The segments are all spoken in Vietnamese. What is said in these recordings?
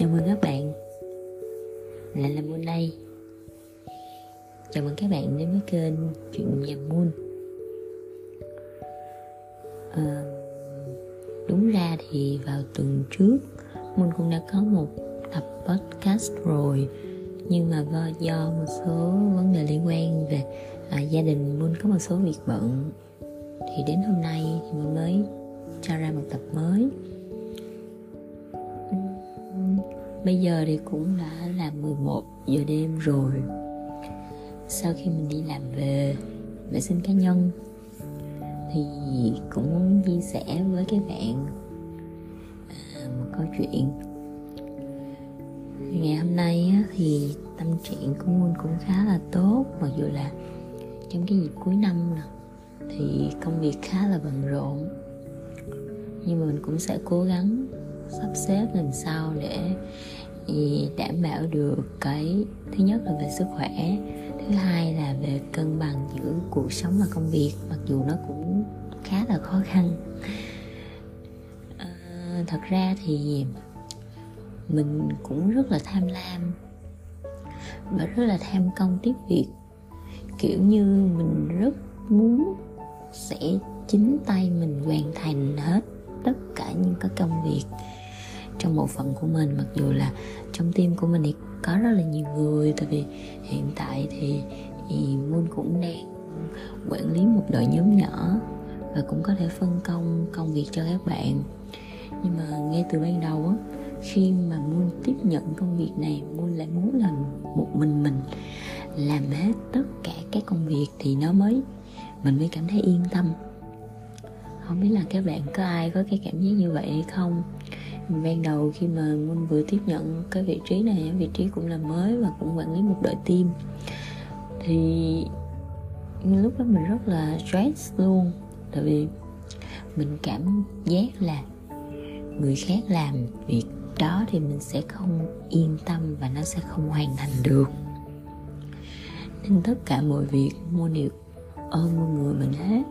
Chào mừng các bạn. Lại là Moon đây. Chào mừng các bạn đến với kênh Chuyện nhà Moon. À, Đúng ra thì vào tuần trước Moon cũng đã có một tập podcast rồi. Nhưng mà do một số vấn đề liên quan về à, gia đình Moon có một số việc bận. Thì đến hôm nay thì Moon mới cho ra một tập mới bây giờ thì cũng đã là 11 giờ đêm rồi. Sau khi mình đi làm về, vệ sinh cá nhân, thì cũng muốn chia sẻ với các bạn à, một câu chuyện. Ngày hôm nay thì tâm trạng của Moon cũng khá là tốt, mặc dù là trong cái dịp cuối năm nè, thì công việc khá là bận rộn. Nhưng mà mình cũng sẽ cố gắng sắp xếp làm sao để ừ, đảm bảo được cái thứ nhất là về sức khỏe thứ hai là về cân bằng giữa cuộc sống và công việc mặc dù nó cũng khá là khó khăn. À, thật ra thì mình cũng rất là tham lam và rất là tham công tiếp việc. Kiểu như mình rất muốn sẽ chính tay mình hoàn thành hết tất cả những cái công việc trong bộ phận của mình. Mặc dù là trong tim của mình thì có rất là nhiều người tại vì hiện tại thì, thì Moon cũng đang quản lý một đội nhóm nhỏ và cũng có thể phân công công việc cho các bạn. Nhưng mà ngay từ ban đầu á khi mà Moon tiếp nhận công việc này Moon lại muốn làm một mình mình làm hết tất cả các công việc thì nó mới mình mới cảm thấy yên tâm. Không biết là các bạn có ai có cái cảm giác như vậy hay không? Ban đầu khi mà mình vừa tiếp nhận cái vị trí này, vị trí cũng là mới và cũng quản lý một đội team. Thì lúc đó mình rất là stress luôn, tại vì mình cảm giác là người khác làm việc đó thì mình sẽ không yên tâm và nó sẽ không hoàn thành được. Nên tất cả mọi việc, mua đều ơn mọi người mình hết.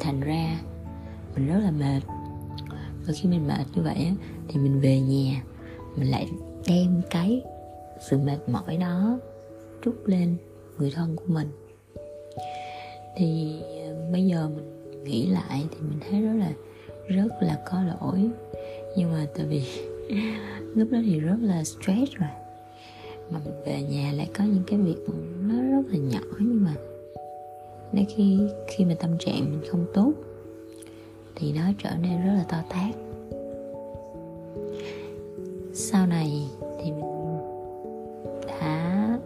Thành ra mình rất là mệt và khi mình mệt như vậy thì mình về nhà, mình lại đem cái sự mệt mỏi đó trút lên người thân của mình. Thì ờ, bây giờ mình nghĩ lại thì mình thấy rất là rất là có lỗi. Nhưng mà tại vì lúc đó thì rất là stress rồi. Mà mình về nhà lại có những cái việc nó rất là nhỏ, nhưng mà nếu khi khi mà tâm trạng mình không tốt thì nó trở nên rất là to tát. Sau này thì mình đã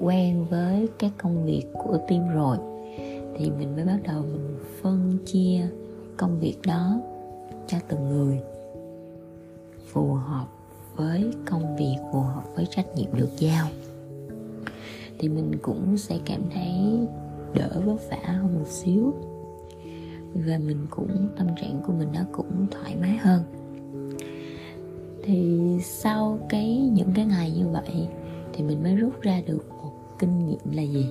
quen với các công việc của team rồi, thì mình mới bắt đầu mình phân chia công việc đó cho từng người, phù hợp với công việc, phù hợp với trách nhiệm được giao. Thì mình cũng sẽ cảm thấy đỡ vất vả hơn một xíu và mình cũng, tâm trạng của mình nó cũng thoải mái hơn. Thì sau cái, những cái ngày như vậy thì mình mới rút ra được một kinh nghiệm là gì?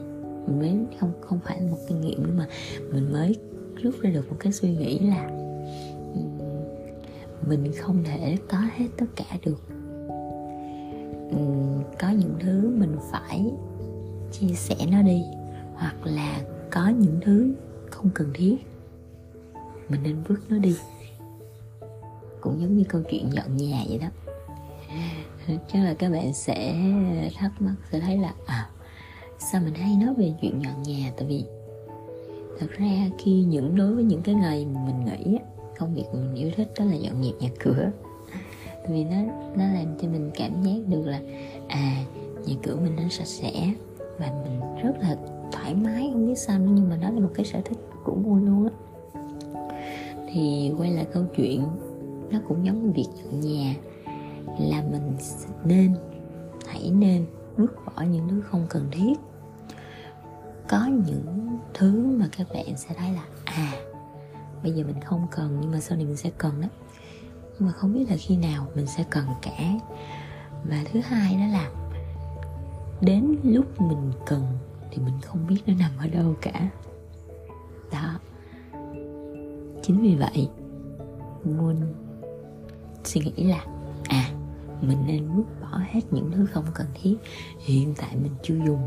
Mình mới, không không phải một kinh nghiệm nữa mà mình mới rút ra được một cái suy nghĩ là mình không thể có hết tất cả được. Có những thứ mình phải chia sẻ nó đi hoặc là có những thứ không cần thiết mình nên vứt nó đi. Cũng giống như câu chuyện dọn nhà vậy đó. Chắc là các bạn sẽ thắc mắc, sẽ thấy là à sao mình hay nói về chuyện dọn nhà? Tại vì thật ra khi những, đối với những cái ngày mình nghĩ công việc mình yêu thích đó là dọn dẹp nhà cửa. Tại vì nó nó làm cho mình cảm giác được là à nhà cửa mình nó sạch sẽ và mình rất là thoải mái. Không biết sao nữa, nhưng mà đó là một cái sở thích của mua luôn á thì quay lại câu chuyện, nó cũng giống như việc dọn nhà, là mình nên, hãy nên vứt bỏ những thứ không cần thiết. Có những thứ mà các bạn sẽ thấy là à bây giờ mình không cần, nhưng mà sau này mình sẽ cần đó. Nhưng mà không biết là khi nào mình sẽ cần cả. Và thứ hai đó là, đến lúc mình cần thì mình không biết nó nằm ở đâu cả. Đó chính vì vậy muốn suy nghĩ là à mình nên vứt bỏ hết những thứ không cần thiết hiện tại mình chưa dùng.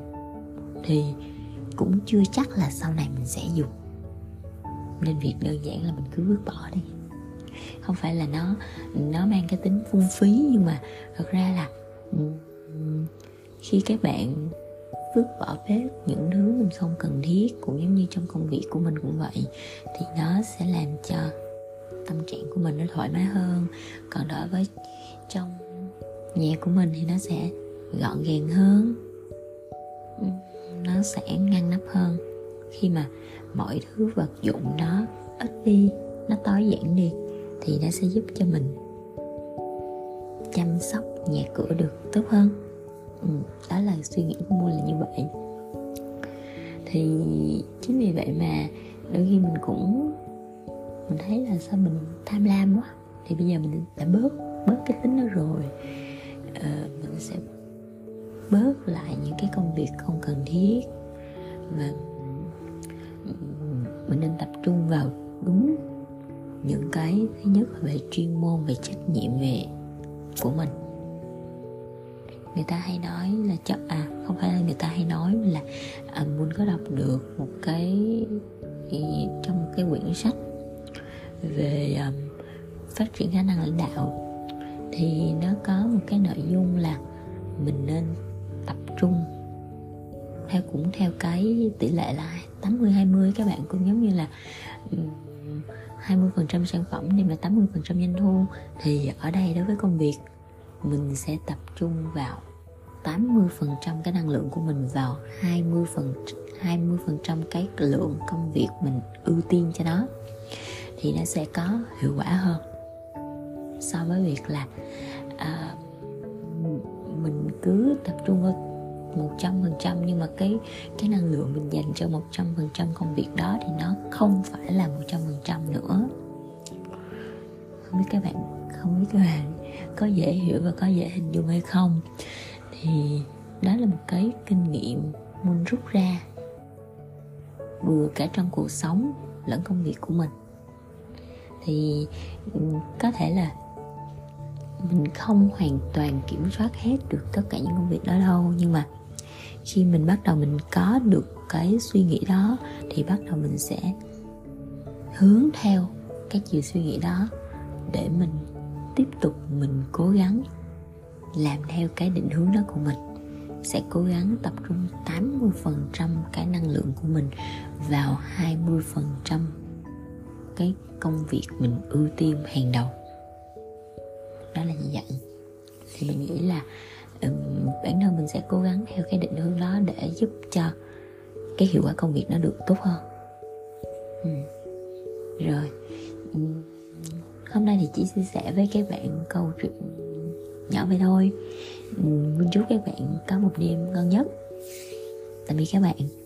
Thì cũng chưa chắc là sau này mình sẽ dùng. Nên việc đơn giản là mình cứ vứt bỏ đi. Không phải là nó nó mang cái tính phung phí nhưng mà thật ra là khi các bạn vứt bỏ bếp những thứ mình không cần thiết, cũng giống như trong công việc của mình cũng vậy, thì nó sẽ làm cho tâm trạng của mình nó thoải mái hơn. Còn đối với trong nhà của mình thì nó sẽ gọn gàng hơn, nó sẽ ngăn nắp hơn. Khi mà mọi thứ vật dụng nó ít đi, nó tối giản đi, thì nó sẽ giúp cho mình chăm sóc nhà cửa được tốt hơn ừ, đó là suy nghĩ của mua là như vậy. Thì chính vì vậy mà đôi khi mình cũng mình thấy là sao mình tham lam quá. Thì bây giờ mình đã bớt bớt cái tính đó rồi. Ờ, mình sẽ bớt lại những cái công việc không cần thiết. Và mình nên tập trung vào đúng những cái thứ nhất là về chuyên môn về trách nhiệm về của mình người ta hay nói là cho à không phải là người ta hay nói là à, muốn có đọc được một cái trong một cái quyển sách về um, phát triển khả năng lãnh đạo thì nó có một cái nội dung là mình nên tập trung theo cũng theo cái tỷ lệ là 80 20 các bạn cũng giống như là 20% sản phẩm đem lại 80% doanh thu thì ở đây đối với công việc mình sẽ tập trung vào 80% cái năng lượng của mình vào 20 phần 20% cái lượng công việc mình ưu tiên cho nó thì nó sẽ có hiệu quả hơn. So với việc là à, mình cứ tập trung vào một trăm phần trăm nhưng mà cái cái năng lượng mình dành cho một trăm phần trăm công việc đó thì nó không phải là một trăm phần trăm nữa. Không biết các bạn không biết các bạn có dễ hiểu và có dễ hình dung hay không. Thì đó là một cái kinh nghiệm muốn rút ra. Vừa cả trong cuộc sống lẫn công việc của mình. Thì ừ, có thể là mình không hoàn toàn kiểm soát hết được tất cả những công việc đó đâu, nhưng mà khi mình bắt đầu mình có được cái suy nghĩ đó thì bắt đầu mình sẽ hướng theo cái chiều suy nghĩ đó để mình tiếp tục mình cố gắng làm theo cái định hướng đó của mình sẽ cố gắng tập trung 80% cái năng lượng của mình vào 20% cái công việc mình ưu tiên hàng đầu. Đó là như vậy. Thì mình nghĩ là um, bản thân mình sẽ cố gắng theo cái định hướng đó để giúp cho cái hiệu quả công việc nó được tốt hơn. Ừ. rồi. Um, hôm nay thì chỉ chia sẻ với các bạn câu chuyện nhỏ vậy thôi. Um, chúc các bạn có một đêm ngon nhất. Tạm biệt các bạn.